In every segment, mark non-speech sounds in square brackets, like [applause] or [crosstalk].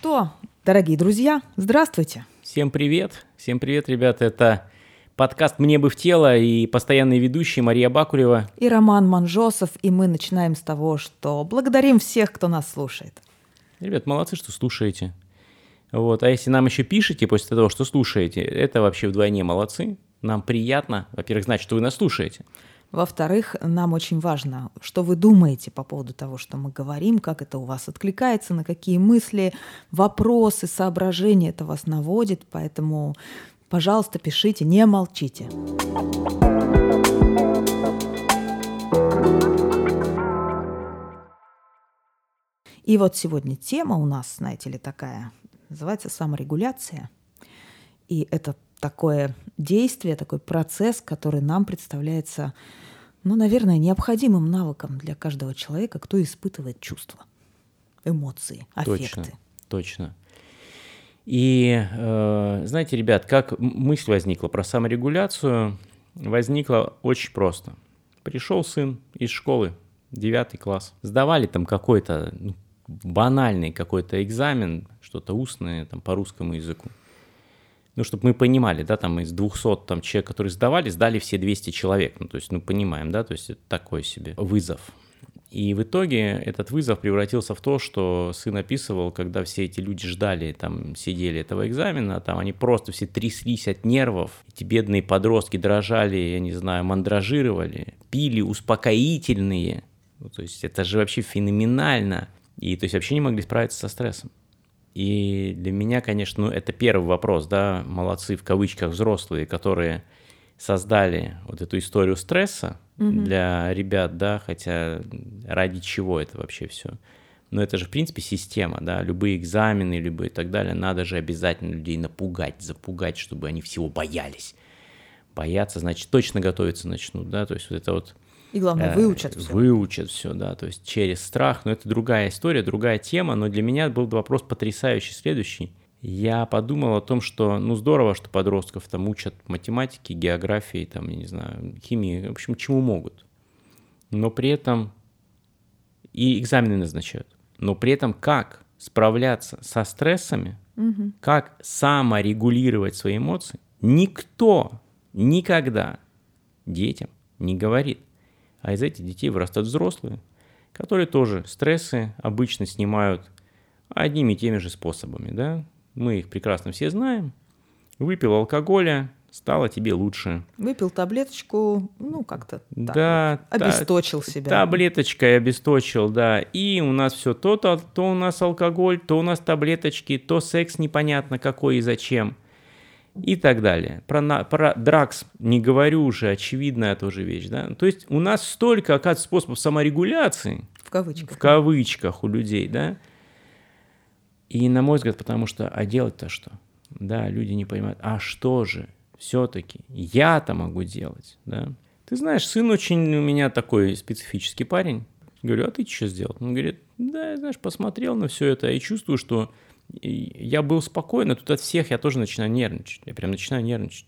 Что, дорогие друзья, здравствуйте. Всем привет. Всем привет, ребята. Это подкаст «Мне бы в тело» и постоянные ведущие Мария Бакурева. И Роман Манжосов. И мы начинаем с того, что благодарим всех, кто нас слушает. Ребят, молодцы, что слушаете. Вот. А если нам еще пишете после того, что слушаете, это вообще вдвойне молодцы. Нам приятно, во-первых, знать, что вы нас слушаете. Во-вторых, нам очень важно, что вы думаете по поводу того, что мы говорим, как это у вас откликается, на какие мысли, вопросы, соображения это вас наводит. Поэтому, пожалуйста, пишите, не молчите. И вот сегодня тема у нас, знаете ли, такая, называется саморегуляция. И это такое действие, такой процесс, который нам представляется, ну, наверное, необходимым навыком для каждого человека, кто испытывает чувства, эмоции, аффекты. Точно, точно. И э, знаете, ребят, как мысль возникла про саморегуляцию, возникла очень просто. Пришел сын из школы, девятый класс, сдавали там какой-то ну, банальный какой-то экзамен, что-то устное там по русскому языку ну, чтобы мы понимали, да, там из 200 там, человек, которые сдавали, сдали все 200 человек. Ну, то есть, ну, понимаем, да, то есть это такой себе вызов. И в итоге этот вызов превратился в то, что сын описывал, когда все эти люди ждали, там, сидели этого экзамена, там они просто все тряслись от нервов, эти бедные подростки дрожали, я не знаю, мандражировали, пили успокоительные, ну, то есть это же вообще феноменально, и то есть вообще не могли справиться со стрессом. И для меня, конечно, ну, это первый вопрос, да, молодцы в кавычках взрослые, которые создали вот эту историю стресса угу. для ребят, да, хотя ради чего это вообще все? Но это же, в принципе, система, да, любые экзамены, любые и так далее, надо же обязательно людей напугать, запугать, чтобы они всего боялись. Бояться, значит, точно готовиться начнут, да, то есть вот это вот и главное, выучат все. Выучат все, да, то есть через страх. Но это другая история, другая тема. Но для меня был вопрос потрясающий следующий. Я подумал о том, что, ну, здорово, что подростков там учат математике, географии, там, я не знаю, химии, в общем, чему могут. Но при этом и экзамены назначают. Но при этом как справляться со стрессами, угу. как саморегулировать свои эмоции, никто никогда детям не говорит а из этих детей вырастают взрослые, которые тоже стрессы обычно снимают одними и теми же способами, да? Мы их прекрасно все знаем. Выпил алкоголя, стало тебе лучше. Выпил таблеточку, ну как-то да, вот, обесточил та, себя. Таблеточкой обесточил, да. И у нас все то, то, то у нас алкоголь, то у нас таблеточки, то секс непонятно какой и зачем и так далее. Про, про дракс не говорю уже, очевидная тоже вещь. Да? То есть у нас столько, оказывается, способов саморегуляции. В кавычках. В кавычках у людей, да. И на мой взгляд, потому что, а делать-то что? Да, люди не понимают, а что же все-таки я-то могу делать, да? Ты знаешь, сын очень у меня такой специфический парень. Говорю, а ты что сделал? Он говорит, да, знаешь, посмотрел на все это и чувствую, что я был спокойно, тут от всех я тоже начинаю нервничать. Я прям начинаю нервничать.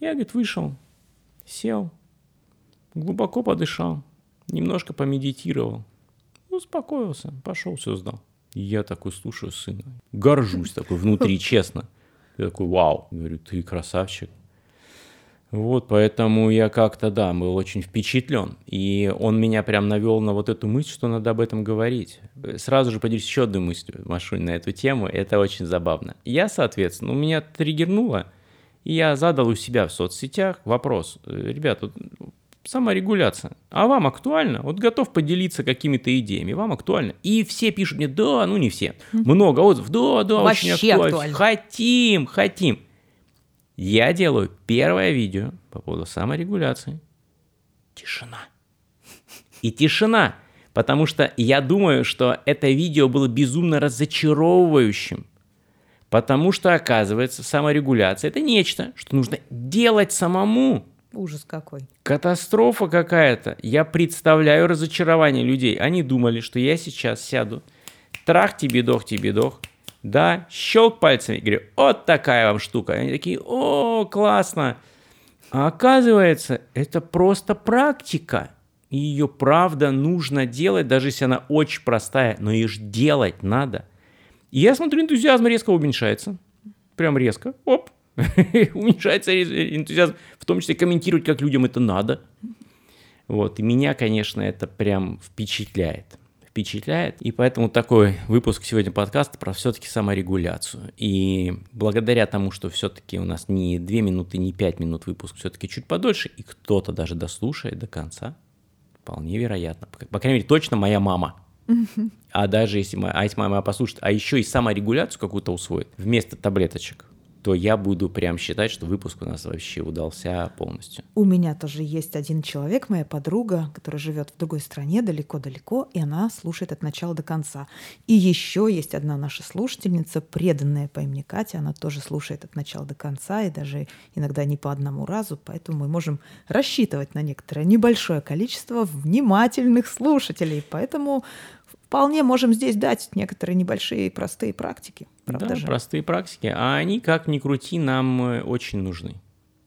Я, говорит, вышел, сел, глубоко подышал, немножко помедитировал, успокоился, пошел, все сдал. И я такой слушаю сына, горжусь такой внутри, [laughs] честно. Я такой, вау, говорю, ты красавчик. Вот, поэтому я как-то, да, был очень впечатлен. И он меня прям навел на вот эту мысль, что надо об этом говорить. Сразу же поделюсь еще одной мыслью, Машунь, на эту тему. Это очень забавно. Я, соответственно, у меня триггернуло, и я задал у себя в соцсетях вопрос. Ребята, саморегуляция. А вам актуально? Вот готов поделиться какими-то идеями. Вам актуально? И все пишут мне, да, ну не все. Много отзывов, да, да, Вообще очень актуально. актуально. Хотим, хотим. Я делаю первое видео по поводу саморегуляции. Тишина. И тишина. Потому что я думаю, что это видео было безумно разочаровывающим. Потому что, оказывается, саморегуляция – это нечто, что нужно делать самому. Ужас какой. Катастрофа какая-то. Я представляю разочарование людей. Они думали, что я сейчас сяду, трах тебе дох тебе дох, да, щелк пальцами, говорю, вот такая вам штука. Они такие, о, классно. А оказывается, это просто практика. И ее правда нужно делать, даже если она очень простая, но ее же делать надо. И я смотрю, энтузиазм резко уменьшается. Прям резко. Оп. [laughs] уменьшается энтузиазм. В том числе комментировать, как людям это надо. Вот. И меня, конечно, это прям впечатляет впечатляет. И поэтому такой выпуск сегодня подкаста про все-таки саморегуляцию. И благодаря тому, что все-таки у нас не 2 минуты, не 5 минут выпуск, все-таки чуть подольше, и кто-то даже дослушает до конца, вполне вероятно. По крайней мере, точно моя мама. А даже если, моя, а если моя мама послушает, а еще и саморегуляцию какую-то усвоит вместо таблеточек, то я буду прям считать, что выпуск у нас вообще удался полностью. У меня тоже есть один человек, моя подруга, которая живет в другой стране, далеко-далеко, и она слушает от начала до конца. И еще есть одна наша слушательница, преданная по имени Катя, она тоже слушает от начала до конца, и даже иногда не по одному разу, поэтому мы можем рассчитывать на некоторое небольшое количество внимательных слушателей. Поэтому вполне можем здесь дать некоторые небольшие простые практики. Правда да, же? простые практики. А они, как ни крути, нам э, очень нужны.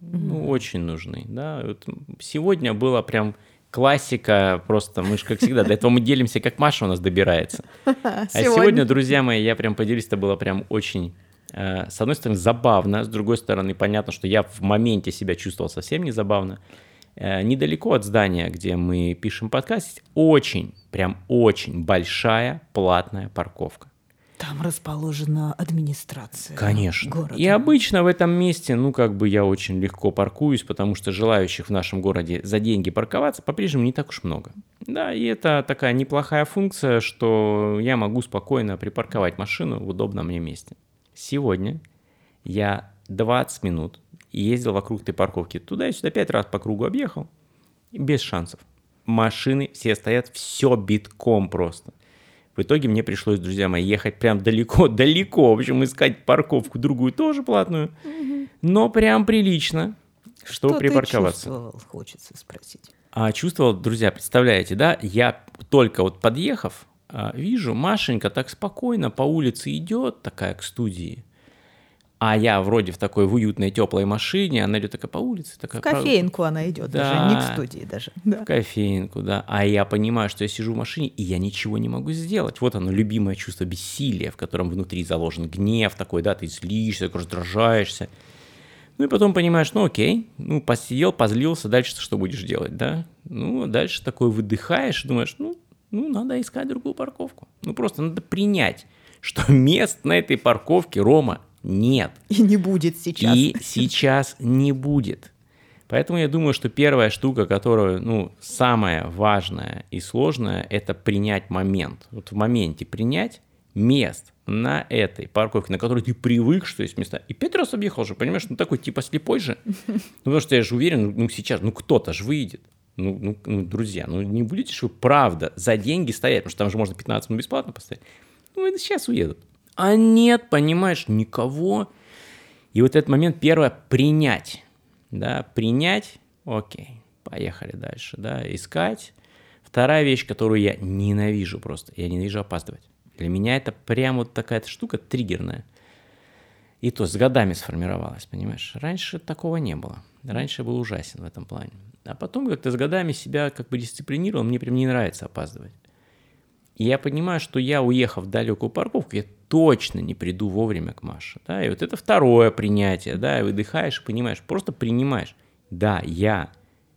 Mm-hmm. Ну, очень нужны. Да? Вот сегодня было прям классика, просто мы же, как всегда, до этого мы делимся, как Маша у нас добирается. [laughs] А сегодня, друзья мои, я прям поделюсь, это было прям очень э, с одной стороны, забавно, с другой стороны, понятно, что я в моменте себя чувствовал совсем не забавно. Э, недалеко от здания, где мы пишем подкаст, очень, прям очень большая платная парковка. Там расположена администрация. Конечно. Города. И обычно в этом месте, ну, как бы я очень легко паркуюсь, потому что желающих в нашем городе за деньги парковаться по-прежнему не так уж много. Да, и это такая неплохая функция, что я могу спокойно припарковать машину в удобном мне месте. Сегодня я 20 минут ездил вокруг этой парковки. Туда и сюда пять раз по кругу объехал. Без шансов. Машины все стоят, все битком просто. В итоге мне пришлось, друзья мои, ехать прям далеко-далеко. [laughs] В общем, искать парковку другую тоже платную. Но прям прилично, что, что припарковаться. Ты чувствовал, хочется спросить. А чувствовал, друзья, представляете, да? Я только вот подъехав, а, вижу, Машенька так спокойно по улице идет, такая к студии. А я вроде в такой в уютной теплой машине, она идет такая по улице. Такая, в кофейнку она идет, да, даже не к студии даже. Да. В кофейнку, да. А я понимаю, что я сижу в машине, и я ничего не могу сделать. Вот оно, любимое чувство бессилия, в котором внутри заложен гнев такой, да, ты злишься, раздражаешься. Ну и потом понимаешь, ну окей, ну посидел, позлился, дальше что будешь делать, да? Ну, дальше такой выдыхаешь, думаешь, ну, ну, надо искать другую парковку. Ну, просто надо принять, что [laughs] мест на этой парковке, Рома, нет. [laughs] И не будет сейчас. И сейчас не будет. Поэтому я думаю, что первая штука, которая, ну, самая важная и сложная, это принять момент. Вот в моменте принять мест на этой парковке, на которой ты привык, что есть места. И пять раз объехал же, понимаешь, ну такой типа слепой же. [laughs] Ну, потому что я же уверен, ну сейчас, ну кто-то же выйдет. Ну, ну, ну, друзья, ну не будете же вы правда за деньги стоять, потому что там же можно 15 минут бесплатно поставить. Ну, это сейчас уедут. А нет, понимаешь, никого. И вот этот момент первое принять. Да, принять, окей, поехали дальше, да, искать. Вторая вещь, которую я ненавижу просто, я ненавижу опаздывать. Для меня это прям вот такая штука триггерная. И то с годами сформировалась, понимаешь? Раньше такого не было. Раньше был ужасен в этом плане. А потом как-то с годами себя как бы дисциплинировал, мне прям не нравится опаздывать. И я понимаю, что я, уехав в далекую парковку, я точно не приду вовремя к Маше. Да? И вот это второе принятие, да, и выдыхаешь понимаешь, просто принимаешь. Да, я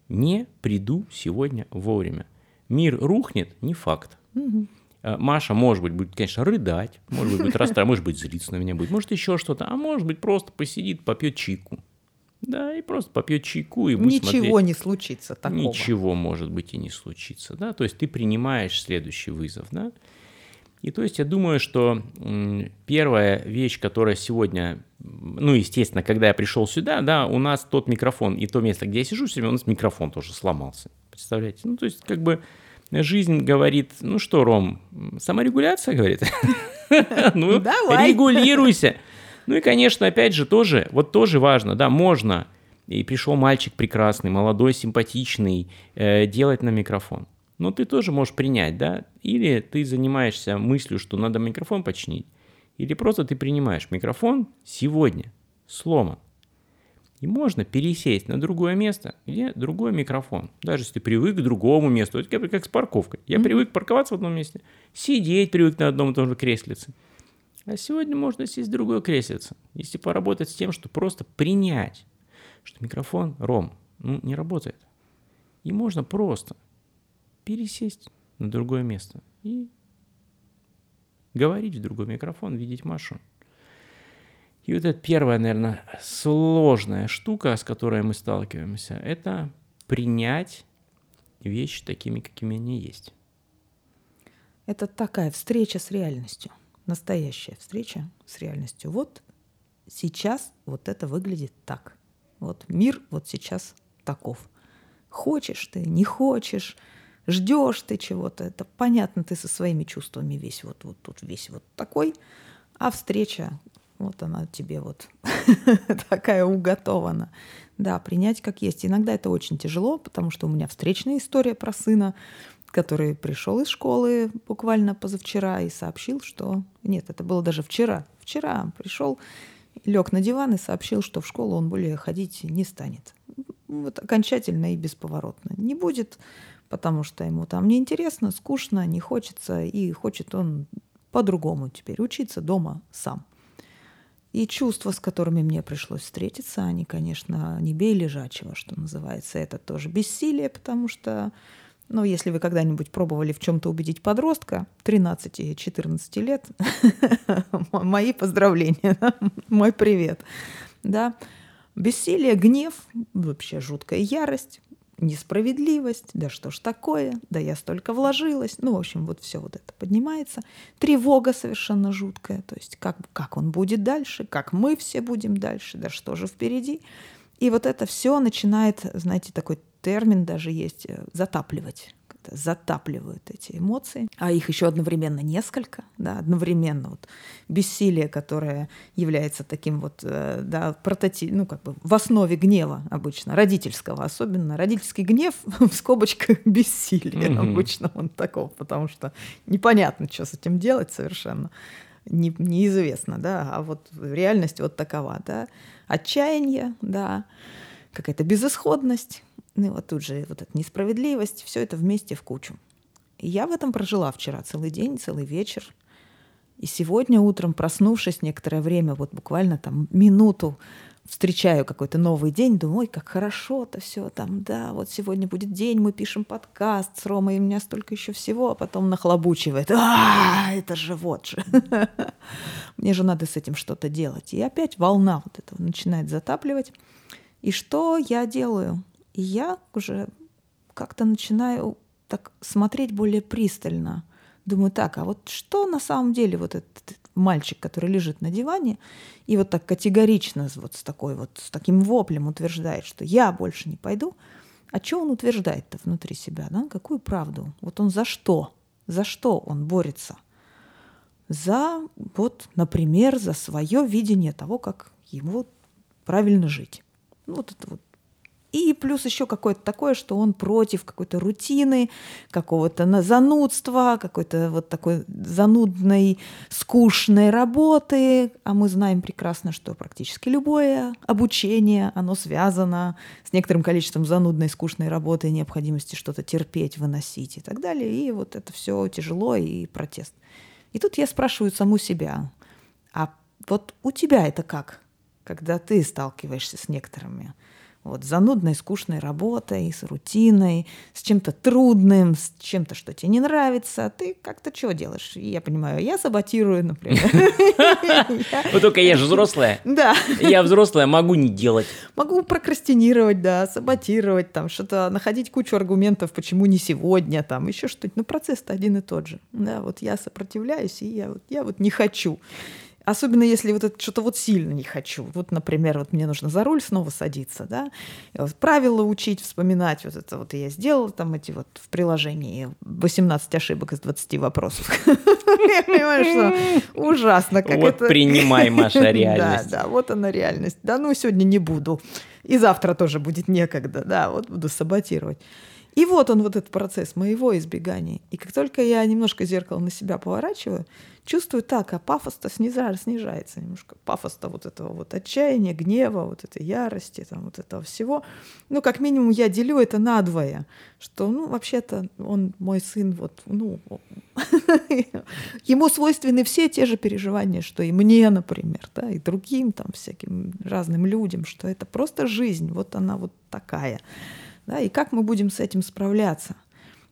не приду сегодня вовремя. Мир рухнет, не факт. Угу. Маша, может быть, будет, конечно, рыдать, может быть, будет расстраиваться, может быть, злиться на меня будет, может, еще что-то, а может быть, просто посидит, попьет чайку. Да, и просто попьет чайку и будет Ничего смотреть. не случится такого. Ничего, может быть, и не случится, да, то есть ты принимаешь следующий вызов, да. И то есть я думаю, что первая вещь, которая сегодня, ну, естественно, когда я пришел сюда, да, у нас тот микрофон и то место, где я сижу, все время у нас микрофон тоже сломался. Представляете? Ну, то есть, как бы жизнь говорит, ну что, Ром, саморегуляция, [laughs] говорит. [laughs] Ну, регулируйся. Ну и, конечно, опять же, тоже, вот тоже важно, да, можно, и пришел мальчик прекрасный, молодой, симпатичный, э, делать на микрофон. Но ты тоже можешь принять, да, или ты занимаешься мыслью, что надо микрофон починить, или просто ты принимаешь микрофон сегодня сломан. И можно пересесть на другое место, где другой микрофон. Даже если ты привык к другому месту. Это как, как с парковкой. Я mm-hmm. привык парковаться в одном месте, сидеть привык на одном и том же креслице. А сегодня можно сесть в другое креслице, если поработать с тем, что просто принять, что микрофон, Ром, ну, не работает. И можно просто пересесть на другое место и говорить в другой микрофон, видеть Машу. И вот это первая, наверное, сложная штука, с которой мы сталкиваемся, это принять вещи такими, какими они есть. Это такая встреча с реальностью, настоящая встреча с реальностью. Вот сейчас вот это выглядит так. Вот мир вот сейчас таков. Хочешь ты, не хочешь, ждешь ты чего-то. Это понятно, ты со своими чувствами весь вот, вот тут весь вот такой. А встреча, вот она тебе вот [laughs] такая уготована. Да, принять как есть. Иногда это очень тяжело, потому что у меня встречная история про сына, который пришел из школы буквально позавчера и сообщил, что... Нет, это было даже вчера. Вчера пришел, лег на диван и сообщил, что в школу он более ходить не станет. Вот окончательно и бесповоротно. Не будет, потому что ему там неинтересно, скучно, не хочется, и хочет он по-другому теперь учиться дома сам. И чувства, с которыми мне пришлось встретиться, они, конечно, не бей лежачего, что называется. Это тоже бессилие, потому что ну, если вы когда-нибудь пробовали в чем-то убедить подростка 13-14 лет, [laughs] мои поздравления, [laughs] мой привет. Да. Бессилие, гнев, вообще жуткая ярость, несправедливость, да что ж такое, да я столько вложилась. Ну, в общем, вот все вот это поднимается. Тревога совершенно жуткая, то есть как, как он будет дальше, как мы все будем дальше, да что же впереди. И вот это все начинает, знаете, такой термин даже есть э, затапливать затапливают эти эмоции, а их еще одновременно несколько, да, одновременно вот бессилие, которое является таким вот, э, да, прототип, ну, как бы в основе гнева обычно, родительского особенно. Родительский гнев [laughs] в скобочках [laughs] бессилие mm-hmm. обычно он таков, потому что непонятно, что с этим делать совершенно не, неизвестно, да, а вот реальность вот такова, да, отчаяние, да, какая-то безысходность, ну вот тут же вот эта несправедливость, все это вместе в кучу. И я в этом прожила вчера целый день, целый вечер. И сегодня утром, проснувшись некоторое время, вот буквально там минуту, встречаю какой-то новый день, думаю, ой, как хорошо-то все там, да, вот сегодня будет день, мы пишем подкаст с Ромой, и у меня столько еще всего, а потом нахлобучивает, а, это же вот же. [laughs] Мне же надо с этим что-то делать. И опять волна вот этого начинает затапливать. И что я делаю? И я уже как-то начинаю так смотреть более пристально. Думаю, так, а вот что на самом деле вот этот мальчик, который лежит на диване, и вот так категорично, вот с такой вот, с таким воплем утверждает, что я больше не пойду, а что он утверждает-то внутри себя, да? Какую правду? Вот он за что? За что он борется? За, вот, например, за свое видение того, как ему правильно жить. Ну, вот это вот и плюс еще какое-то такое, что он против какой-то рутины, какого-то занудства, какой-то вот такой занудной, скучной работы. А мы знаем прекрасно, что практически любое обучение, оно связано с некоторым количеством занудной, скучной работы, необходимости что-то терпеть, выносить и так далее. И вот это все тяжело и протест. И тут я спрашиваю саму себя, а вот у тебя это как, когда ты сталкиваешься с некоторыми вот, занудной, скучной работой, с рутиной, с чем-то трудным, с чем-то, что тебе не нравится, ты как-то чего делаешь? Я понимаю, я саботирую, например. [laughs] Ну только я же взрослая. Да. Я взрослая, могу не делать. Могу прокрастинировать, да, саботировать, там что-то, находить кучу аргументов, почему не сегодня, там еще что-то. Но процесс-то один и тот же. Да, вот я сопротивляюсь, и я вот, я вот не хочу. Особенно если вот это что-то вот сильно не хочу. Вот, например, вот мне нужно за руль снова садиться, да, вот правила учить, вспоминать, вот это вот я сделала там эти вот в приложении 18 ошибок из 20 вопросов. [laughs] Я понимаю, что ужасно. Как вот это... принимай, Маша, [laughs] реальность. Да, да, вот она реальность. Да, ну сегодня не буду. И завтра тоже будет некогда, да, вот буду саботировать. И вот он, вот этот процесс моего избегания. И как только я немножко зеркало на себя поворачиваю, чувствую так, а пафос-то снижается, снижается немножко. Пафос-то вот этого вот отчаяния, гнева, вот этой ярости, там вот этого всего. Ну, как минимум, я делю это надвое, что, ну, вообще-то он мой сын, вот, ну, [laughs] ему свойственны все те же переживания, что и мне, например, да, и другим там всяким разным людям, что это просто жизнь, вот она вот такая. Да, и как мы будем с этим справляться?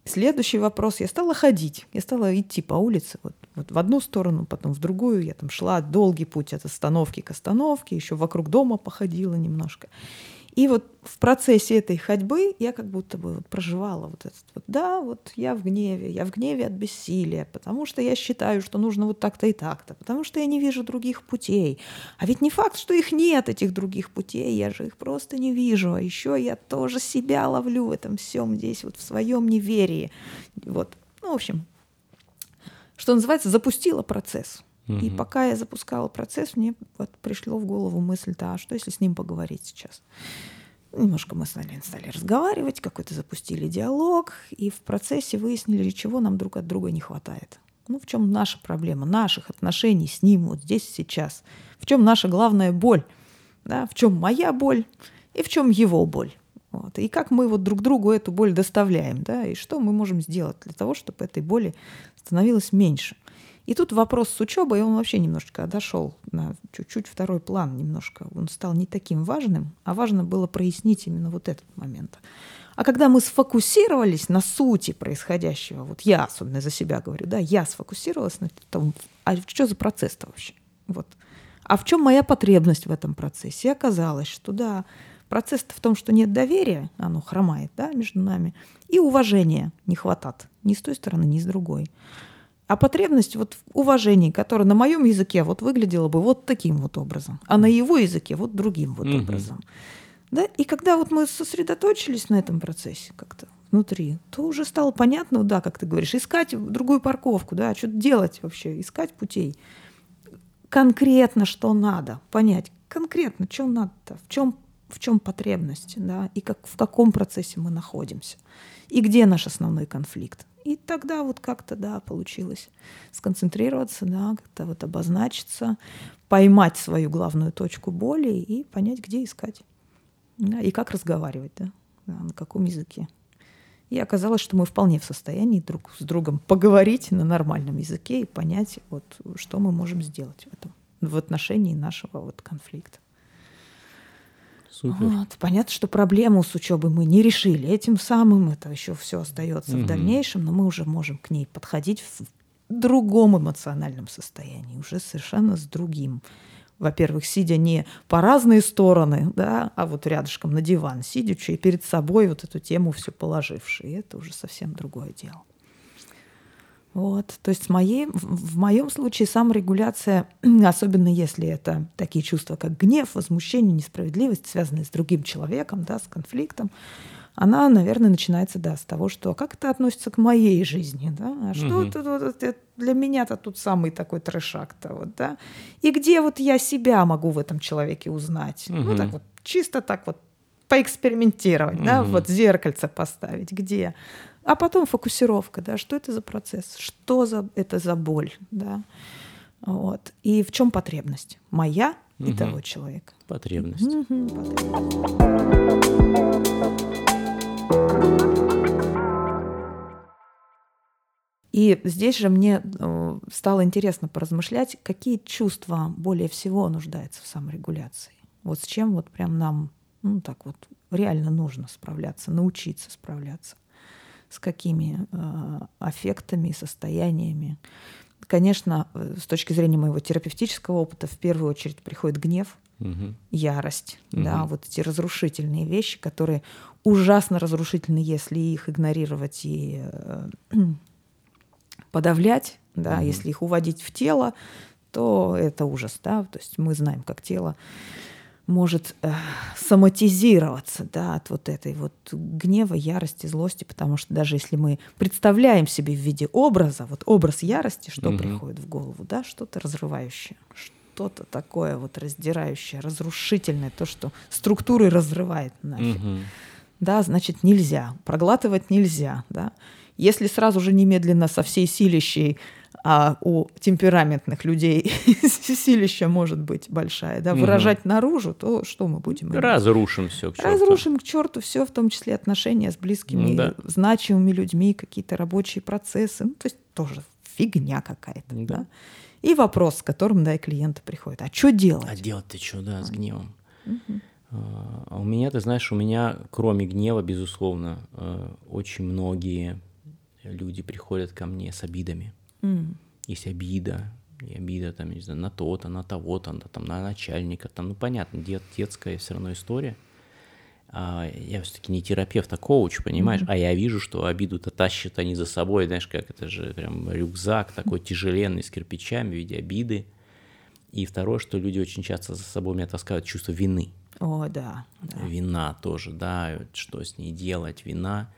Следующий вопрос. Я стала ходить, я стала идти по улице, вот вот в одну сторону, потом в другую. Я там шла долгий путь от остановки к остановке, еще вокруг дома походила немножко. И вот в процессе этой ходьбы я как будто бы проживала вот этот вот, да, вот я в гневе, я в гневе от бессилия, потому что я считаю, что нужно вот так-то и так-то, потому что я не вижу других путей. А ведь не факт, что их нет, этих других путей, я же их просто не вижу. А еще я тоже себя ловлю в этом всем здесь, вот в своем неверии. Вот, ну, в общем, что называется, запустила процесс. Угу. И пока я запускала процесс, мне вот пришло в голову мысль, да, а что если с ним поговорить сейчас? Немножко мы с Налиной стали разговаривать, какой-то запустили диалог, и в процессе выяснили, чего нам друг от друга не хватает. Ну, в чем наша проблема, наших отношений с ним вот здесь сейчас. В чем наша главная боль, да, в чем моя боль и в чем его боль. Вот. И как мы вот друг другу эту боль доставляем, да, и что мы можем сделать для того, чтобы этой боли становилось меньше. И тут вопрос с учебой, он вообще немножечко отошел на чуть-чуть второй план немножко. Он стал не таким важным, а важно было прояснить именно вот этот момент. А когда мы сфокусировались на сути происходящего, вот я особенно за себя говорю, да, я сфокусировалась на том, а что за процесс-то вообще? Вот. А в чем моя потребность в этом процессе? И оказалось, что да, процесс в том, что нет доверия, оно хромает да, между нами, и уважения не хватает ни с той стороны, ни с другой. А потребность вот в уважении, которая на моем языке вот выглядела бы вот таким вот образом, а на его языке вот другим вот mm образом. Да? И когда вот мы сосредоточились на этом процессе как-то внутри, то уже стало понятно, да, как ты говоришь, искать другую парковку, да, что делать вообще, искать путей. Конкретно, что надо, понять, конкретно, что надо, в чем в чем потребность, да, и как, в каком процессе мы находимся, и где наш основной конфликт. И тогда вот как-то, да, получилось сконцентрироваться, да, как-то вот обозначиться, поймать свою главную точку боли и понять, где искать. Да, и как разговаривать, да, да, на каком языке. И оказалось, что мы вполне в состоянии друг с другом поговорить на нормальном языке и понять, вот, что мы можем сделать в этом, в отношении нашего вот конфликта. Супер. Вот. Понятно, что проблему с учебой мы не решили. Этим самым это еще все остается угу. в дальнейшем, но мы уже можем к ней подходить в другом эмоциональном состоянии, уже совершенно с другим. Во-первых, сидя не по разные стороны, да, а вот рядышком на диван сидячи и перед собой вот эту тему все положивши. И это уже совсем другое дело. Вот. То есть в, моей, в моем случае саморегуляция, [clears throat] особенно если это такие чувства, как гнев, возмущение, несправедливость, связанные с другим человеком, да, с конфликтом, она, наверное, начинается да, с того, что как это относится к моей жизни, да, а что угу. это, вот, это для меня-то тут самый такой трешак-то, вот, да, и где вот я себя могу в этом человеке узнать, угу. ну так вот, чисто так вот поэкспериментировать, угу. да, вот зеркальце поставить, где, а потом фокусировка, да, что это за процесс, что за, это за боль, да, вот. И в чем потребность? Моя и угу. того человека. Потребность. Угу, потребность. И здесь же мне э, стало интересно поразмышлять, какие чувства более всего нуждаются в саморегуляции. Вот с чем вот прям нам, ну так вот, реально нужно справляться, научиться справляться с какими э, аффектами, состояниями. Конечно, э, с точки зрения моего терапевтического опыта, в первую очередь приходит гнев, угу. ярость, угу. да, вот эти разрушительные вещи, которые ужасно разрушительны, если их игнорировать и э, [clears throat] подавлять, да, угу. если их уводить в тело, то это ужас, да, то есть мы знаем, как тело может э, соматизироваться да, от вот этой вот гнева, ярости, злости, потому что даже если мы представляем себе в виде образа, вот образ ярости, что угу. приходит в голову, да, что-то разрывающее, что-то такое вот раздирающее, разрушительное, то, что структуры разрывает нафиг. Угу. да, значит, нельзя. Проглатывать нельзя, да. Если сразу же немедленно со всей силищей а у темпераментных людей [laughs] силища может быть большая, да, выражать угу. наружу, то что мы будем? Разрушим все к черту. Разрушим к черту все, в том числе отношения с близкими, да. значимыми людьми, какие-то рабочие процессы. Ну, то есть тоже фигня какая-то, да. да. И вопрос, с которым, да, и клиенты приходят. А что делать? А делать-то что, да, с гневом? Угу. А у меня, ты знаешь, у меня, кроме гнева, безусловно, э, очень многие люди приходят ко мне с обидами. Mm. Есть обида, и обида там, не знаю, на то-то, на того-то, там, на начальника, там, ну, понятно, дет, детская все равно история. А я все-таки не терапевт, а коуч, понимаешь? Mm-hmm. А я вижу, что обиду-то тащат они за собой, знаешь, как это же прям рюкзак такой тяжеленный с кирпичами в виде обиды. И второе, что люди очень часто за собой меня таскают чувство вины. О, да. да. Вина тоже, да, что с ней делать, вина.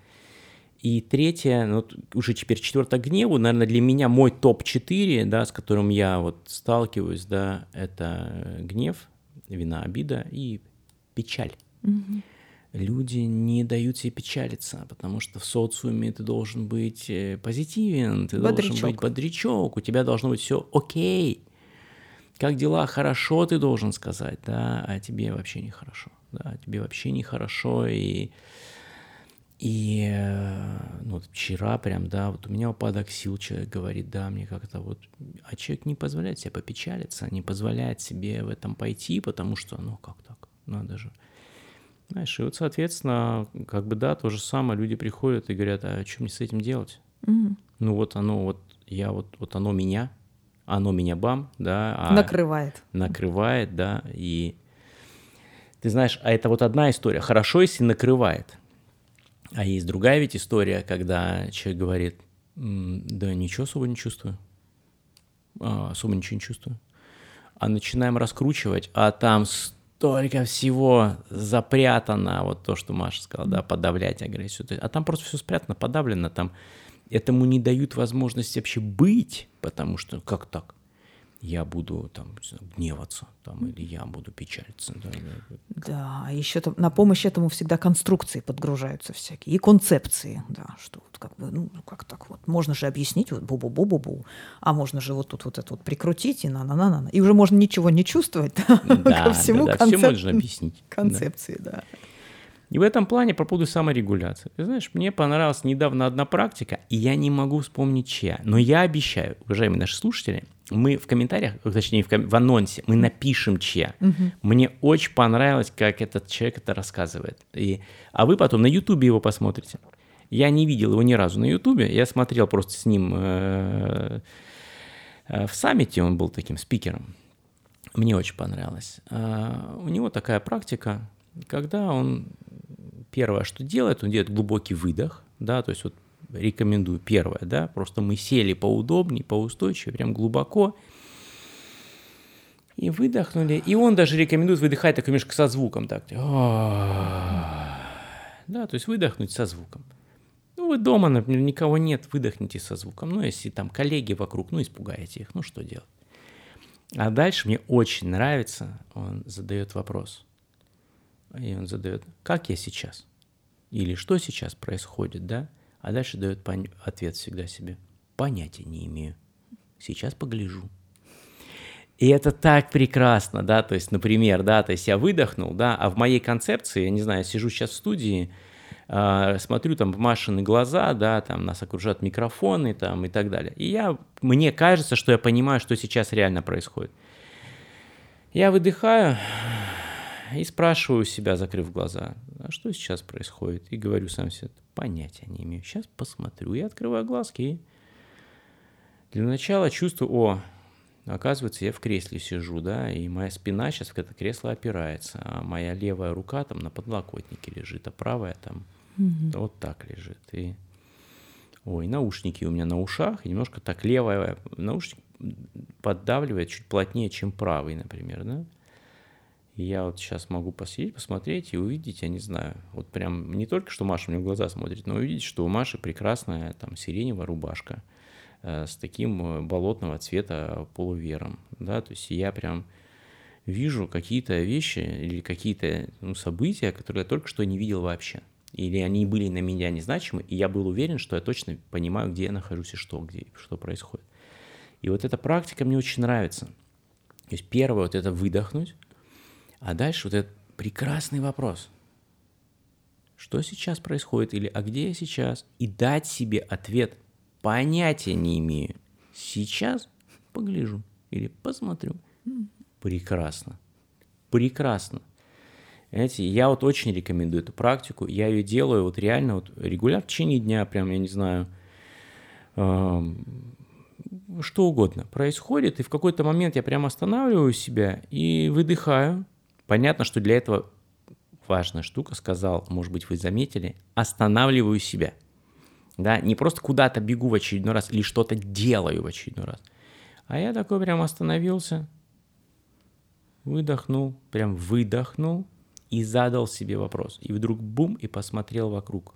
И третье, ну, уже теперь четвертое гневу, наверное, для меня мой топ-4, да, с которым я вот сталкиваюсь, да, это гнев, вина, обида и печаль. Угу. Люди не дают себе печалиться, потому что в социуме ты должен быть э, позитивен, ты бодрячок. должен быть бодрячок, у тебя должно быть все окей. Как дела? Хорошо, ты должен сказать, да, а тебе вообще нехорошо, да, тебе вообще нехорошо, и и э, ну, вот вчера прям, да, вот у меня упадок сил, человек говорит, да, мне как-то вот, а человек не позволяет себе попечалиться, не позволяет себе в этом пойти, потому что, ну, как так, надо же. Знаешь, и вот, соответственно, как бы, да, то же самое, люди приходят и говорят, а что мне с этим делать? Mm-hmm. Ну, вот оно, вот я вот, вот оно меня, оно меня бам, да. А накрывает. Накрывает, да, и ты знаешь, а это вот одна история. Хорошо, если накрывает – а есть другая ведь история, когда человек говорит, да ничего особо не чувствую, а, особо ничего не чувствую. А начинаем раскручивать, а там столько всего запрятано, вот то, что Маша сказала, да, подавлять агрессию. А там просто все спрятано, подавлено, там этому не дают возможности вообще быть, потому что как так? Я буду там гневаться, там, или я буду печалиться. Да, да а еще там, на помощь этому всегда конструкции подгружаются всякие, и концепции, да, что вот как бы, ну, как так вот, можно же объяснить вот бу-бу-бу-бу-бу, а можно же вот тут вот это вот прикрутить и на-на-на-на, и уже можно ничего не чувствовать, да, [laughs] ко всему да, да, концеп... все можно объяснить. Концепции, да. да. И в этом плане по поводу саморегуляции. Ты знаешь, мне понравилась недавно одна практика, и я не могу вспомнить чья. Но я обещаю, уважаемые наши слушатели, мы в комментариях, точнее в, ком- в анонсе, мы напишем чья. Угу. Мне очень понравилось, как этот человек это рассказывает. И, а вы потом на ютубе его посмотрите. Я не видел его ни разу на ютубе, я смотрел просто с ним э, э, в саммите, он был таким спикером. Мне очень понравилось. А, у него такая практика, когда он первое, что делает, он делает глубокий выдох, да, то есть вот рекомендую первое, да, просто мы сели поудобнее, поустойчивее, прям глубоко, и выдохнули. И он даже рекомендует выдыхать так немножко со звуком, так. Да, то есть выдохнуть со звуком. Ну, вы дома, например, никого нет, выдохните со звуком. Ну, если там коллеги вокруг, ну, испугаете их, ну, что делать? А дальше мне очень нравится, он задает вопрос. И он задает, как я сейчас? Или что сейчас происходит, да? А дальше дает пон... ответ всегда себе. Понятия не имею. Сейчас погляжу. И это так прекрасно, да, то есть, например, да, то есть я выдохнул, да, а в моей концепции, я не знаю, сижу сейчас в студии, э, смотрю там в Машины глаза, да, там нас окружают микрофоны там и так далее. И я, мне кажется, что я понимаю, что сейчас реально происходит. Я выдыхаю, и спрашиваю себя, закрыв глаза, а что сейчас происходит? И говорю сам себе, понятия не имею. Сейчас посмотрю. И открываю глазки. И для начала чувствую, о, оказывается, я в кресле сижу, да, и моя спина сейчас в это кресло опирается, а моя левая рука там на подлокотнике лежит, а правая там угу. вот так лежит. И Ой, наушники у меня на ушах, и немножко так левая наушник поддавливает чуть плотнее, чем правый, например, да? Я вот сейчас могу посидеть, посмотреть и увидеть, я не знаю, вот прям не только, что Маша мне в глаза смотрит, но увидеть, что у Маши прекрасная там сиреневая рубашка э, с таким э, болотного цвета полувером, да, то есть я прям вижу какие-то вещи или какие-то ну, события, которые я только что не видел вообще. или они были на меня незначимы, и я был уверен, что я точно понимаю, где я нахожусь и что, где, что происходит. И вот эта практика мне очень нравится. То есть первое вот это выдохнуть, а дальше вот этот прекрасный вопрос. Что сейчас происходит или а где я сейчас? И дать себе ответ. Понятия не имею. Сейчас погляжу или посмотрю. Прекрасно. Прекрасно. Знаете, я вот очень рекомендую эту практику. Я ее делаю вот реально вот регулярно в течение дня, прям, я не знаю, э, что угодно происходит. И в какой-то момент я прям останавливаю себя и выдыхаю. Понятно, что для этого важная штука, сказал, может быть, вы заметили, останавливаю себя. Да, не просто куда-то бегу в очередной раз или что-то делаю в очередной раз. А я такой прям остановился, выдохнул, прям выдохнул, и задал себе вопрос. И вдруг бум, и посмотрел вокруг.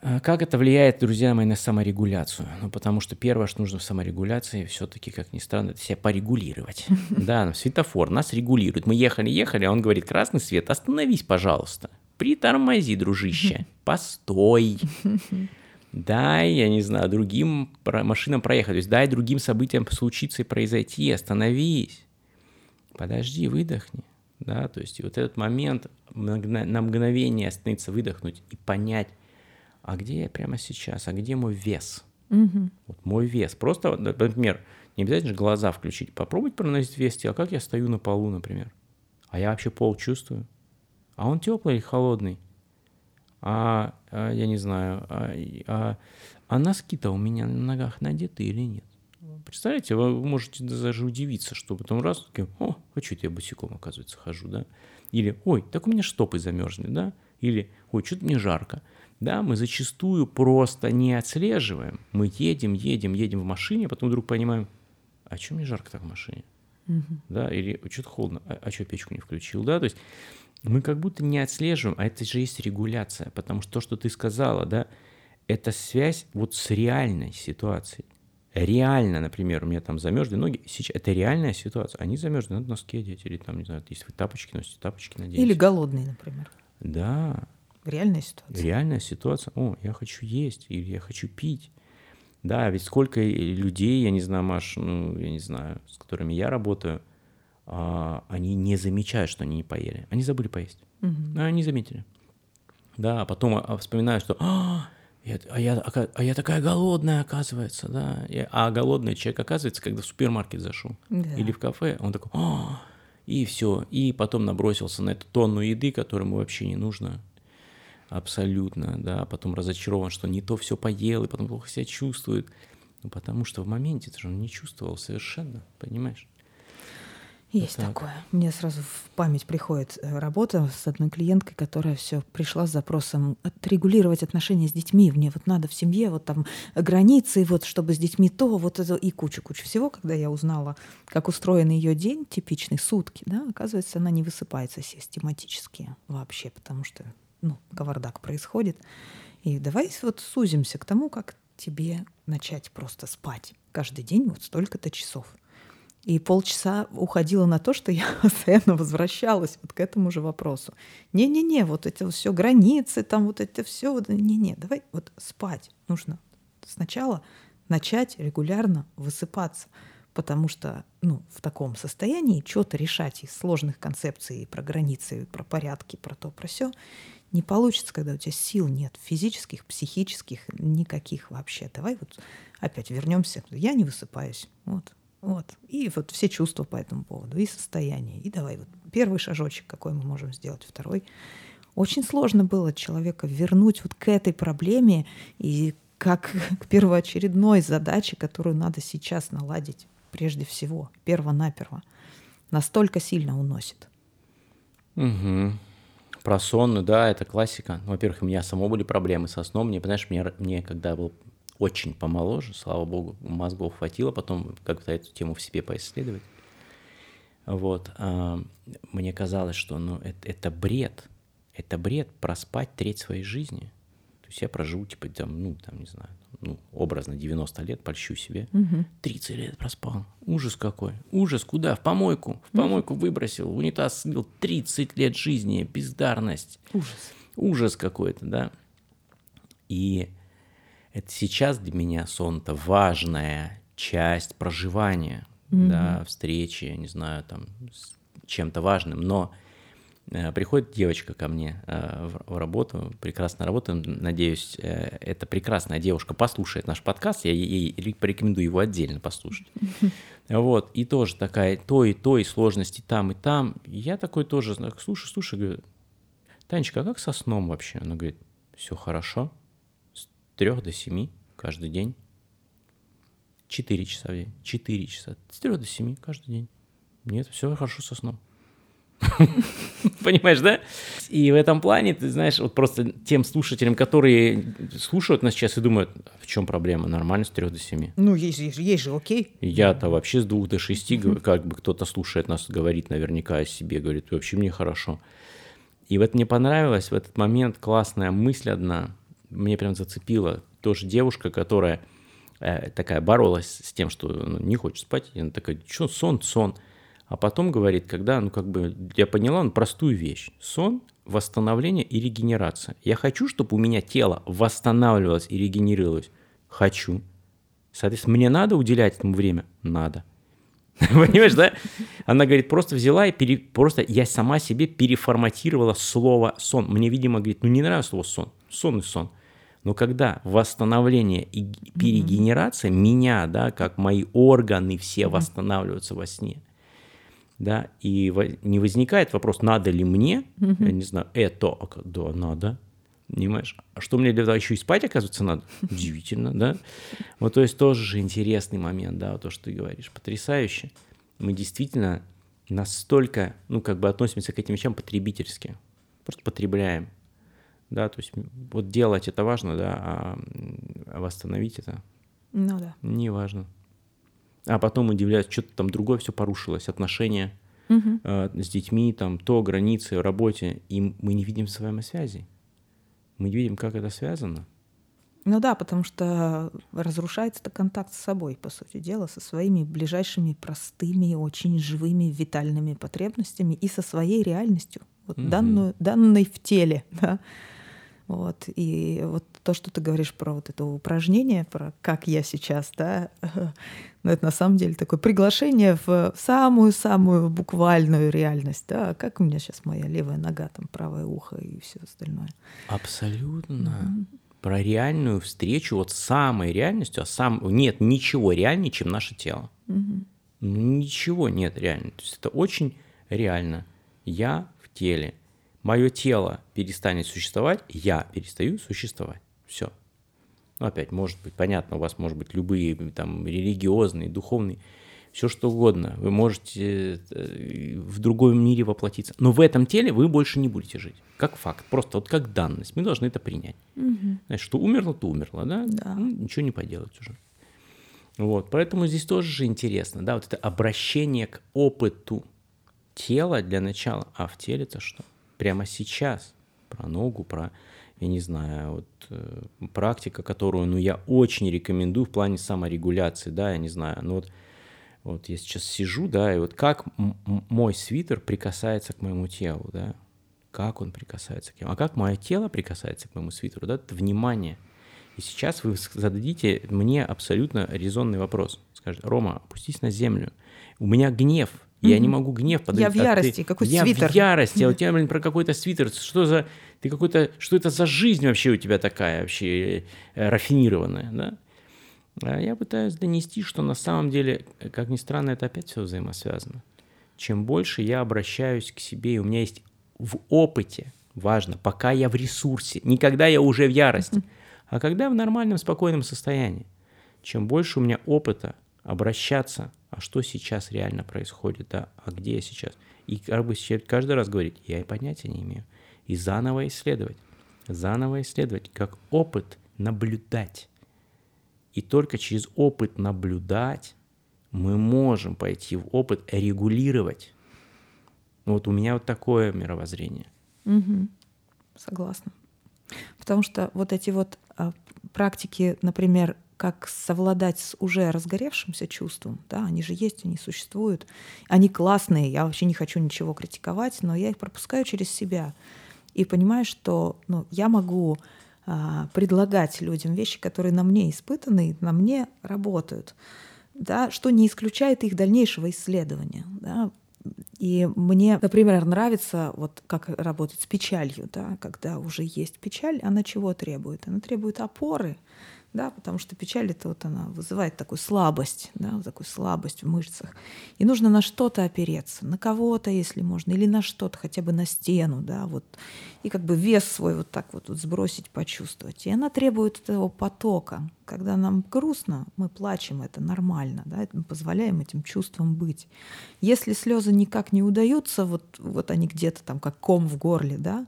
А как это влияет, друзья мои, на саморегуляцию? Ну, потому что первое, что нужно в саморегуляции, все-таки, как ни странно, это себя порегулировать. [laughs] Да, ну, светофор нас регулирует. Мы ехали-ехали, а он говорит, красный свет, остановись, пожалуйста. Притормози, дружище. [laughs] Постой. [laughs] Дай, я не знаю, другим машинам проехать. То есть дай другим событиям случиться и произойти. Остановись. Подожди, выдохни да, то есть и вот этот момент на мгновение остановиться, выдохнуть и понять, а где я прямо сейчас, а где мой вес? Угу. Вот мой вес. Просто, например, не обязательно же глаза включить, попробовать проносить вес тела, как я стою на полу, например. А я вообще пол чувствую. А он теплый или холодный? А, а я не знаю, а, а, а носки-то у меня на ногах надеты или нет? Представляете, вы можете даже удивиться, что потом раз, такие, о, а что я босиком, оказывается, хожу, да? Или, ой, так у меня штопы замерзли, да? Или, ой, что-то мне жарко. Да, мы зачастую просто не отслеживаем. Мы едем, едем, едем в машине, а потом вдруг понимаем, а что мне жарко так в машине? Угу. Да, или что-то холодно, а, а что печку не включил, да? То есть мы как будто не отслеживаем, а это же есть регуляция, потому что то, что ты сказала, да, это связь вот с реальной ситуацией реально, например, у меня там замерзли ноги, сейчас это реальная ситуация. Они замерзли, надо носки одеть, или там, не знаю, если вы тапочки носите, тапочки надеть. Или голодные, например. Да. Реальная ситуация. Реальная ситуация. О, я хочу есть, или я хочу пить. Да, ведь сколько людей, я не знаю, Маш, ну, я не знаю, с которыми я работаю, а, они не замечают, что они не поели. Они забыли поесть. Угу. А они заметили. Да, а потом а, вспоминают, что а, я, а, я, а я такая голодная, оказывается, да. Я, а голодный человек, оказывается, когда в супермаркет зашел да. или в кафе, он такой, а, и все. И потом набросился на эту тонну еды, которую ему вообще не нужно. Абсолютно, да. Потом разочарован, что не то все поел, и потом плохо себя чувствует. Ну, потому что в моменте ты же он не чувствовал совершенно, понимаешь? Есть так. такое. Мне сразу в память приходит э, работа с одной клиенткой, которая все пришла с запросом отрегулировать отношения с детьми. Мне вот надо в семье вот там границы, вот чтобы с детьми то, вот это и кучу-кучу всего. Когда я узнала, как устроен ее день, типичный сутки, да, оказывается, она не высыпается систематически вообще, потому что ну, кавардак происходит. И давай вот сузимся к тому, как тебе начать просто спать каждый день вот столько-то часов – и полчаса уходила на то, что я [laughs] постоянно возвращалась вот к этому же вопросу. Не-не-не, вот это все границы, там вот это все. Не-не, давай вот спать нужно. Сначала начать регулярно высыпаться, потому что ну, в таком состоянии что-то решать из сложных концепций про границы, про порядки, про то, про все не получится, когда у тебя сил нет, физических, психических, никаких вообще. Давай вот опять вернемся. Я не высыпаюсь. Вот. Вот. И вот все чувства по этому поводу, и состояние. И давай вот первый шажочек, какой мы можем сделать, второй. Очень сложно было человека вернуть вот к этой проблеме и как [laughs] к первоочередной задаче, которую надо сейчас наладить прежде всего, перво-наперво. Настолько сильно уносит. Угу. Про сон, да, это классика. Во-первых, у меня само были проблемы со сном. Мне, понимаешь, мне, мне когда был очень помоложе, слава богу, мозгов хватило потом как-то эту тему в себе поисследовать. Вот. А, мне казалось, что ну, это, это бред. Это бред проспать треть своей жизни. То есть я проживу, типа, там, ну, там, не знаю, ну, образно 90 лет, польщу себе. Угу. 30 лет проспал. Ужас какой. Ужас, куда? В помойку. В помойку выбросил, в унитаз слил 30 лет жизни, бездарность. Ужас ужас какой-то, да. И это сейчас для меня сон-то важная часть проживания, mm-hmm. да, встречи, не знаю, там, с чем-то важным, но приходит девочка ко мне э, в, работу, прекрасная работа, надеюсь, э, эта прекрасная девушка послушает наш подкаст, я ей, ей порекомендую его отдельно послушать. [laughs] Вот, и тоже такая, то и то, и сложности там, и там. Я такой тоже, слушай, слушай, говорю, Танечка, а как со сном вообще? Она говорит, все хорошо, с трех до семи каждый день. Четыре часа в день, четыре часа, с трех до семи каждый день. Нет, все хорошо со сном. [laughs] Понимаешь, да? И в этом плане, ты знаешь, вот просто тем слушателям, которые слушают нас сейчас и думают, в чем проблема, нормально с 3 до 7. Ну, есть, есть, есть же, окей. Я-то вообще с 2 до 6, как бы кто-то слушает нас, говорит наверняка о себе, говорит, вообще мне хорошо. И вот мне понравилась в этот момент классная мысль одна, мне прям зацепила. Тоже девушка, которая э, такая боролась с тем, что ну, не хочет спать. И она такая, что сон, сон. А потом говорит, когда, ну как бы, я поняла ну, простую вещь. Сон, восстановление и регенерация. Я хочу, чтобы у меня тело восстанавливалось и регенерировалось. Хочу. Соответственно, мне надо уделять этому время? Надо. [laughs] Понимаешь, да? Она говорит, просто взяла и пере... просто я сама себе переформатировала слово сон. Мне, видимо, говорит, ну не нравится слово сон. Сон и сон. Но когда восстановление и перегенерация mm-hmm. меня, да, как мои органы все mm-hmm. восстанавливаются во сне, да, и не возникает вопрос, надо ли мне, я не знаю, это, а да, надо, Понимаешь? А что мне для этого еще и спать, оказывается, надо? [laughs] Удивительно, да? Вот, то есть тоже же интересный момент, да, вот то, что ты говоришь. Потрясающе. Мы действительно настолько, ну, как бы относимся к этим вещам потребительски. Просто потребляем. Да, то есть вот делать это важно, да, а, а восстановить это ну, да. не важно. А потом удивляются, что-то там другое все порушилось, отношения угу. э, с детьми, там то, границы, работе, и мы не видим взаимосвязи мы видим, как это связано. Ну да, потому что разрушается -то контакт с собой, по сути дела, со своими ближайшими простыми, очень живыми, витальными потребностями и со своей реальностью, вот угу. данную, данной в теле. Да? Вот. И вот то, что ты говоришь про вот это упражнение, про как я сейчас, да, [laughs] ну, это на самом деле такое приглашение в самую-самую буквальную реальность, да, как у меня сейчас моя левая нога, там правое ухо и все остальное. Абсолютно. Mm-hmm. Про реальную встречу вот с самой реальностью, а сам нет ничего реальнее, чем наше тело. Mm-hmm. Ничего нет реально. То есть это очень реально. Я в теле мое тело перестанет существовать, я перестаю существовать. Все. Ну, опять, может быть, понятно, у вас может быть любые там религиозные, духовные, все что угодно. Вы можете э, в другом мире воплотиться. Но в этом теле вы больше не будете жить. Как факт, просто вот как данность. Мы должны это принять. Угу. Знаешь, что умерло, то умерло, да? да. Ну, ничего не поделать уже. Вот, поэтому здесь тоже же интересно, да, вот это обращение к опыту тела для начала, а в теле-то что? Прямо сейчас, про ногу, про, я не знаю, вот э, практика, которую, ну, я очень рекомендую в плане саморегуляции, да, я не знаю, ну вот, вот я сейчас сижу, да, и вот как мой свитер прикасается к моему телу, да, как он прикасается к нему, а как мое тело прикасается к моему свитеру, да, это внимание. И сейчас вы зададите мне абсолютно резонный вопрос. Скажете, Рома, опустись на землю. У меня гнев, я не могу гнев подавить. Я в ярости, а ты... какой я свитер. Я в ярости, а у тебя, блин, про какой-то свитер. Что за... Ты какой-то... Что это за жизнь вообще у тебя такая, вообще э, рафинированная, да? А я пытаюсь донести, что на самом деле, как ни странно, это опять все взаимосвязано. Чем больше я обращаюсь к себе, и у меня есть в опыте, важно, пока я в ресурсе, не когда я уже в ярости, а когда я в нормальном, спокойном состоянии. Чем больше у меня опыта обращаться а что сейчас реально происходит, да, а где я сейчас. И как бы каждый раз говорить, я и понятия не имею. И заново исследовать, заново исследовать, как опыт наблюдать. И только через опыт наблюдать мы можем пойти в опыт регулировать. Ну, вот у меня вот такое мировоззрение. Угу. Согласна. Потому что вот эти вот а, практики, например, как совладать с уже разгоревшимся чувством. Да, они же есть, они существуют. Они классные, я вообще не хочу ничего критиковать, но я их пропускаю через себя. и понимаю, что ну, я могу а, предлагать людям вещи, которые на мне испытаны, на мне работают, да, что не исключает их дальнейшего исследования. Да. И мне, например, нравится вот как работать с печалью, да, когда уже есть печаль, она чего требует? Она требует опоры, да, потому что печаль это вот она вызывает такую слабость, да, такую слабость в мышцах. И нужно на что-то опереться, на кого-то, если можно, или на что-то, хотя бы на стену, да, вот, и как бы вес свой вот так вот, вот сбросить, почувствовать. И она требует этого потока. Когда нам грустно, мы плачем, это нормально, да, мы позволяем этим чувствам быть. Если слезы никак не удаются, вот, вот они где-то там как ком в горле, да,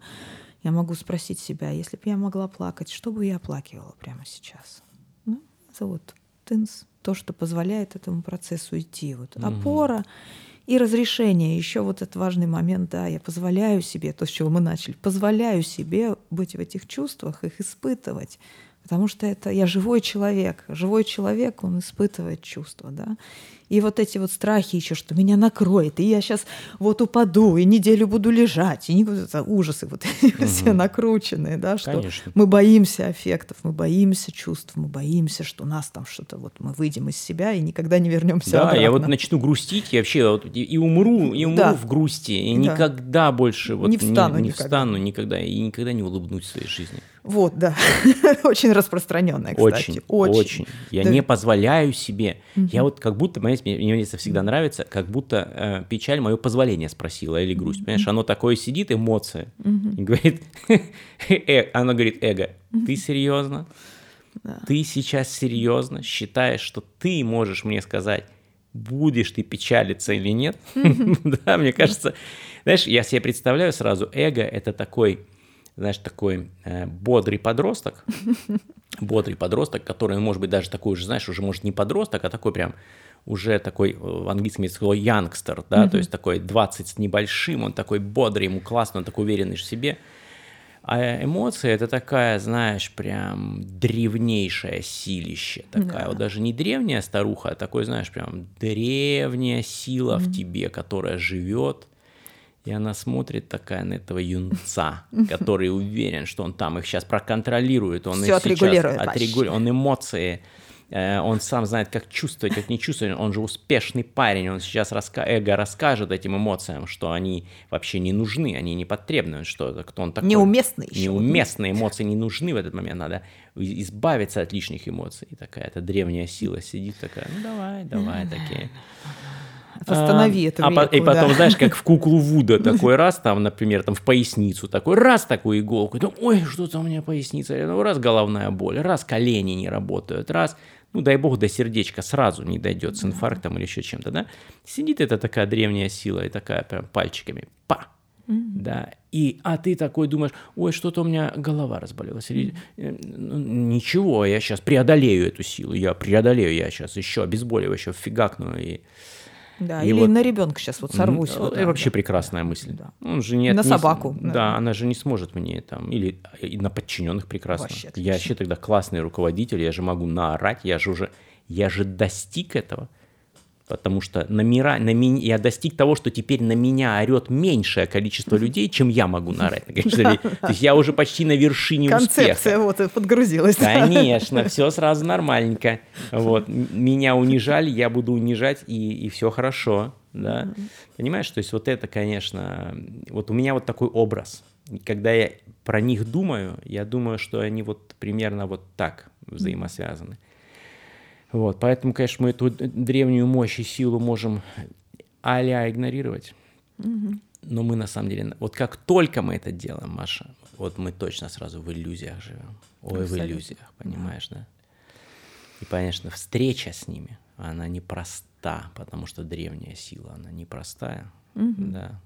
я могу спросить себя, если бы я могла плакать, что бы я оплакивала прямо сейчас? Ну, это вот тынс, то, что позволяет этому процессу идти. Вот mm-hmm. опора и разрешение. Еще вот этот важный момент, да, я позволяю себе, то, с чего мы начали, позволяю себе быть в этих чувствах, их испытывать. Потому что это я живой человек. Живой человек, он испытывает чувства, да. И вот эти вот страхи еще, что меня накроет, и я сейчас вот упаду, и неделю буду лежать, и не это ужасы вот угу. [laughs] все накрученные, да, что Конечно. мы боимся аффектов, мы боимся чувств, мы боимся, что нас там что-то вот мы выйдем из себя и никогда не вернемся да, обратно. я вот начну грустить, я вообще вот и, умру, и умру да. в грусти, и да. никогда больше вот не встану, не, не никогда. встану никогда и никогда не улыбнусь в своей жизни. Вот, да, [laughs] очень распространенная, кстати, очень, очень. Я да. не позволяю себе, угу. я вот как будто, понимаете, мне, мне это всегда нравится, как будто э, печаль мое позволение спросила или грусть. Понимаешь, оно такое сидит, эмоция, и говорит, [laughs] э, оно говорит, эго, ты серьезно? Ты сейчас серьезно считаешь, что ты можешь мне сказать, будешь ты печалиться или нет? [laughs] Да, мне кажется, знаешь, я себе представляю сразу, эго это такой, знаешь, такой э, бодрый подросток, [laughs] бодрый подросток, который, может быть, даже такой уже, знаешь, уже может не подросток, а такой прям уже такой, в английском языке слово youngster, да, mm-hmm. то есть такой 20 с небольшим, он такой бодрый, ему классно, он такой уверенный в себе. А эмоции это такая, знаешь, прям древнейшее силище, такая да. вот даже не древняя старуха, а такой, знаешь, прям древняя сила mm-hmm. в тебе, которая живет, и она смотрит такая на этого юнца, [laughs] который уверен, что он там их сейчас проконтролирует, он Все их сейчас отрегулирует, он эмоции Э, он сам знает, как чувствовать, как не чувствовать, он же успешный парень, он сейчас раска... эго расскажет этим эмоциям, что они вообще не нужны, они не потребны, что кто он такой. Неуместные еще. Неуместные эмоции не нужны в этот момент, надо избавиться от лишних эмоций. И такая эта древняя сила сидит такая, ну давай, давай, такие. [laughs] Останови а, это а, И потом, да. знаешь, как в куклу Вуда, [laughs] такой раз, там, например, там в поясницу, такой раз такую иголку, ну, ой, что-то у меня поясница, ну, раз головная боль, раз колени не работают, раз ну дай бог до сердечка сразу не дойдет с инфарктом или еще чем-то, да, сидит эта такая древняя сила и такая прям пальчиками, па, да, и, а ты такой думаешь, ой, что-то у меня голова разболелась, или э, ну, ничего, я сейчас преодолею эту силу, я преодолею, я сейчас еще обезболивающего фигакну и да, и или вот, на ребенка сейчас вот сорвусь. Вот, это вообще да. прекрасная мысль. Да. Он же не, на не, собаку. Да. да, она же не сможет мне там, или и на подчиненных прекрасно. Вообще, я вообще тогда классный руководитель, я же могу наорать, я же уже, я же достиг этого потому что на мира, на ми, я достиг того, что теперь на меня орет меньшее количество людей, чем я могу наорать. [laughs] Конечно, то есть я уже почти на вершине Концепция успеха. вот подгрузилась. Конечно, все [laughs] сразу нормальненько. Вот. Меня унижали, я буду унижать, и, и все хорошо. Да? Понимаешь, то есть вот это, конечно, вот у меня вот такой образ. Когда я про них думаю, я думаю, что они вот примерно вот так взаимосвязаны. Вот, поэтому, конечно, мы эту древнюю мощь и силу можем а игнорировать. Угу. Но мы на самом деле, вот как только мы это делаем, Маша, вот мы точно сразу в иллюзиях живем. Ой, Абсолютно. в иллюзиях, понимаешь, да? И, конечно, встреча с ними, она непроста, потому что древняя сила, она непростая, угу. да.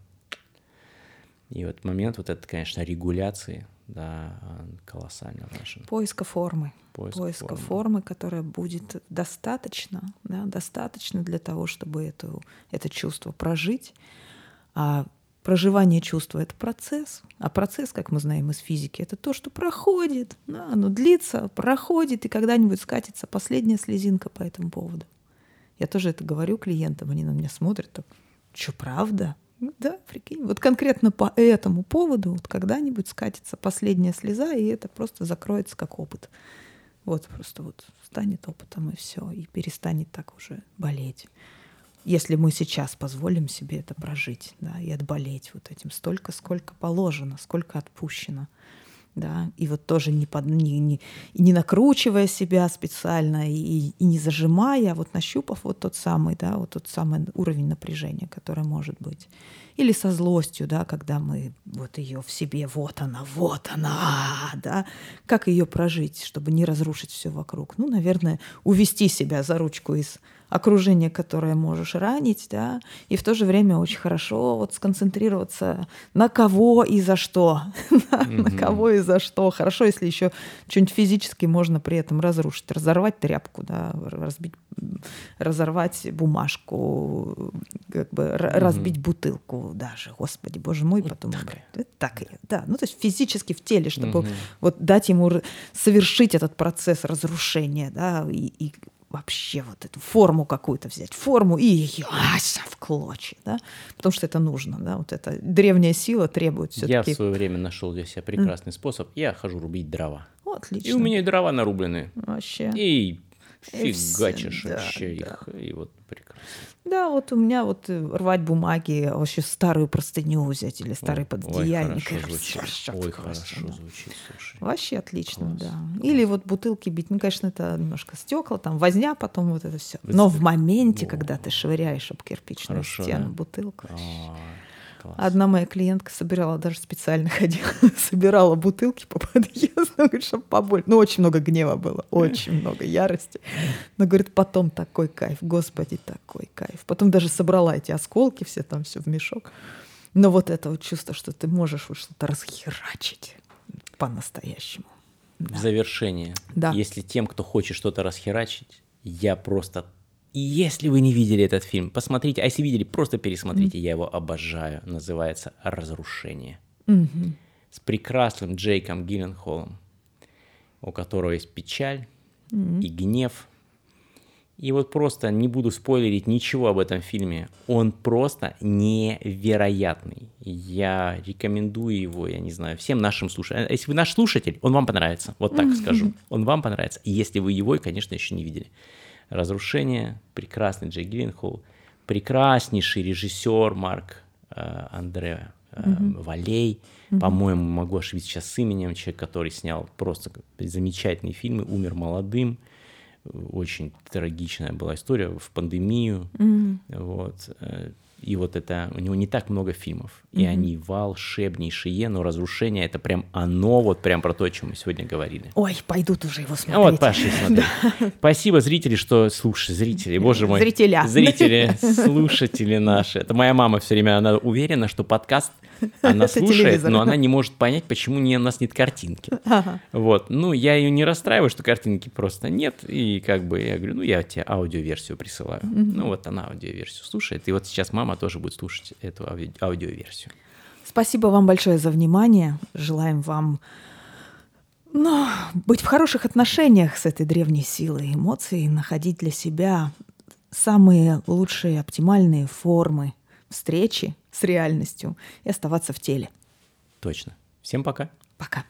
И вот момент вот этот, конечно, регуляции, да, колоссально в нашем. Поиска формы. Поиск Поиска формы. формы, которая будет достаточно, да, достаточно для того, чтобы эту, это чувство прожить. А проживание чувства — это процесс. А процесс, как мы знаем из физики, это то, что проходит. Да, оно длится, проходит, и когда-нибудь скатится последняя слезинка по этому поводу. Я тоже это говорю клиентам, они на меня смотрят так, что правда? Да, прикинь. Вот конкретно по этому поводу вот когда-нибудь скатится последняя слеза, и это просто закроется как опыт. Вот просто вот станет опытом и все, и перестанет так уже болеть. Если мы сейчас позволим себе это прожить, да, и отболеть вот этим столько, сколько положено, сколько отпущено да, и вот тоже не, под, не, не, не накручивая себя специально и, и не зажимая, а вот нащупав вот тот самый, да, вот тот самый уровень напряжения, который может быть. Или со злостью, да, когда мы вот ее в себе, вот она, вот она, да, как ее прожить, чтобы не разрушить все вокруг. Ну, наверное, увести себя за ручку из окружение, которое можешь ранить, да, и в то же время очень хорошо вот сконцентрироваться на кого и за что, [laughs] на кого и за что. Хорошо, если еще что-нибудь физически можно при этом разрушить, разорвать тряпку, да, разбить, разорвать бумажку, как бы разбить бутылку даже, господи, боже мой, потом так, да, ну то есть физически в теле, чтобы вот дать ему совершить этот процесс разрушения, да, и, и вообще вот эту форму какую-то взять, форму и ее в клочья, да, потому что это нужно, да, вот эта древняя сила требует все-таки. Я в свое время нашел для себя прекрасный mm. способ. Я хожу рубить дрова. Отлично. И у меня и дрова нарублены. Вообще. И фигачишь вообще их. И вот прекрасно. Да, вот у меня вот э, рвать бумаги, вообще старую простыню взять или старый пододеяльник. Ой, хорошо звучит. Ой, хорошо да. звучит, слушай. Вообще отлично, Класс. да. Или вот бутылки бить, ну, конечно, это немножко стекла, там возня, потом вот это все. Но в моменте, когда ты швыряешь об кирпичную стену да? бутылку, вообще. Класс. Одна моя клиентка собирала, даже специально [laughs] ходила, собирала бутылки по [laughs] подъезду, говорит, чтобы побольше. Ну, очень много гнева было, [laughs] очень много ярости. Но, говорит, потом такой кайф, господи, такой кайф. Потом даже собрала эти осколки все там, все в мешок. Но вот это вот чувство, что ты можешь вот что-то расхерачить по-настоящему. Да. В завершение, да. если тем, кто хочет что-то расхерачить, я просто и если вы не видели этот фильм, посмотрите, а если видели, просто пересмотрите, mm-hmm. я его обожаю. Называется «Разрушение». Mm-hmm. С прекрасным Джейком Гилленхолом, у которого есть печаль mm-hmm. и гнев. И вот просто не буду спойлерить ничего об этом фильме. Он просто невероятный. Я рекомендую его, я не знаю, всем нашим слушателям. Если вы наш слушатель, он вам понравится. Вот так mm-hmm. скажу. Он вам понравится. И если вы его, конечно, еще не видели. «Разрушение», прекрасный Джей Гилленхол, прекраснейший режиссер Марк э, Андре э, mm-hmm. Валей, mm-hmm. по-моему, могу ошибиться сейчас с именем, человек, который снял просто замечательные фильмы, умер молодым, очень трагичная была история в пандемию, mm-hmm. вот, э, и вот это, у него не так много фильмов, mm-hmm. и они волшебнейшие, но разрушение это прям оно, вот прям про то, о чем мы сегодня говорили. Ой, пойдут уже его смотреть. Вот, пошли смотреть. Спасибо, зрители, что, слушай, зрители, боже мой. Зрителя. Зрители, [laughs] слушатели наши. Это моя мама все время, она уверена, что подкаст она [laughs] слушает, но она не может понять, почему не, у нас нет картинки. Ага. Вот. Ну, я ее не расстраиваю, что картинки просто нет. И как бы я говорю, ну, я тебе аудиоверсию присылаю. Ну, вот она аудиоверсию слушает. И вот сейчас мама тоже будет слушать эту ауди- аудиоверсию. Спасибо вам большое за внимание. Желаем вам ну, быть в хороших отношениях с этой древней силой эмоций, находить для себя самые лучшие, оптимальные формы встречи с реальностью и оставаться в теле. Точно. Всем пока. Пока.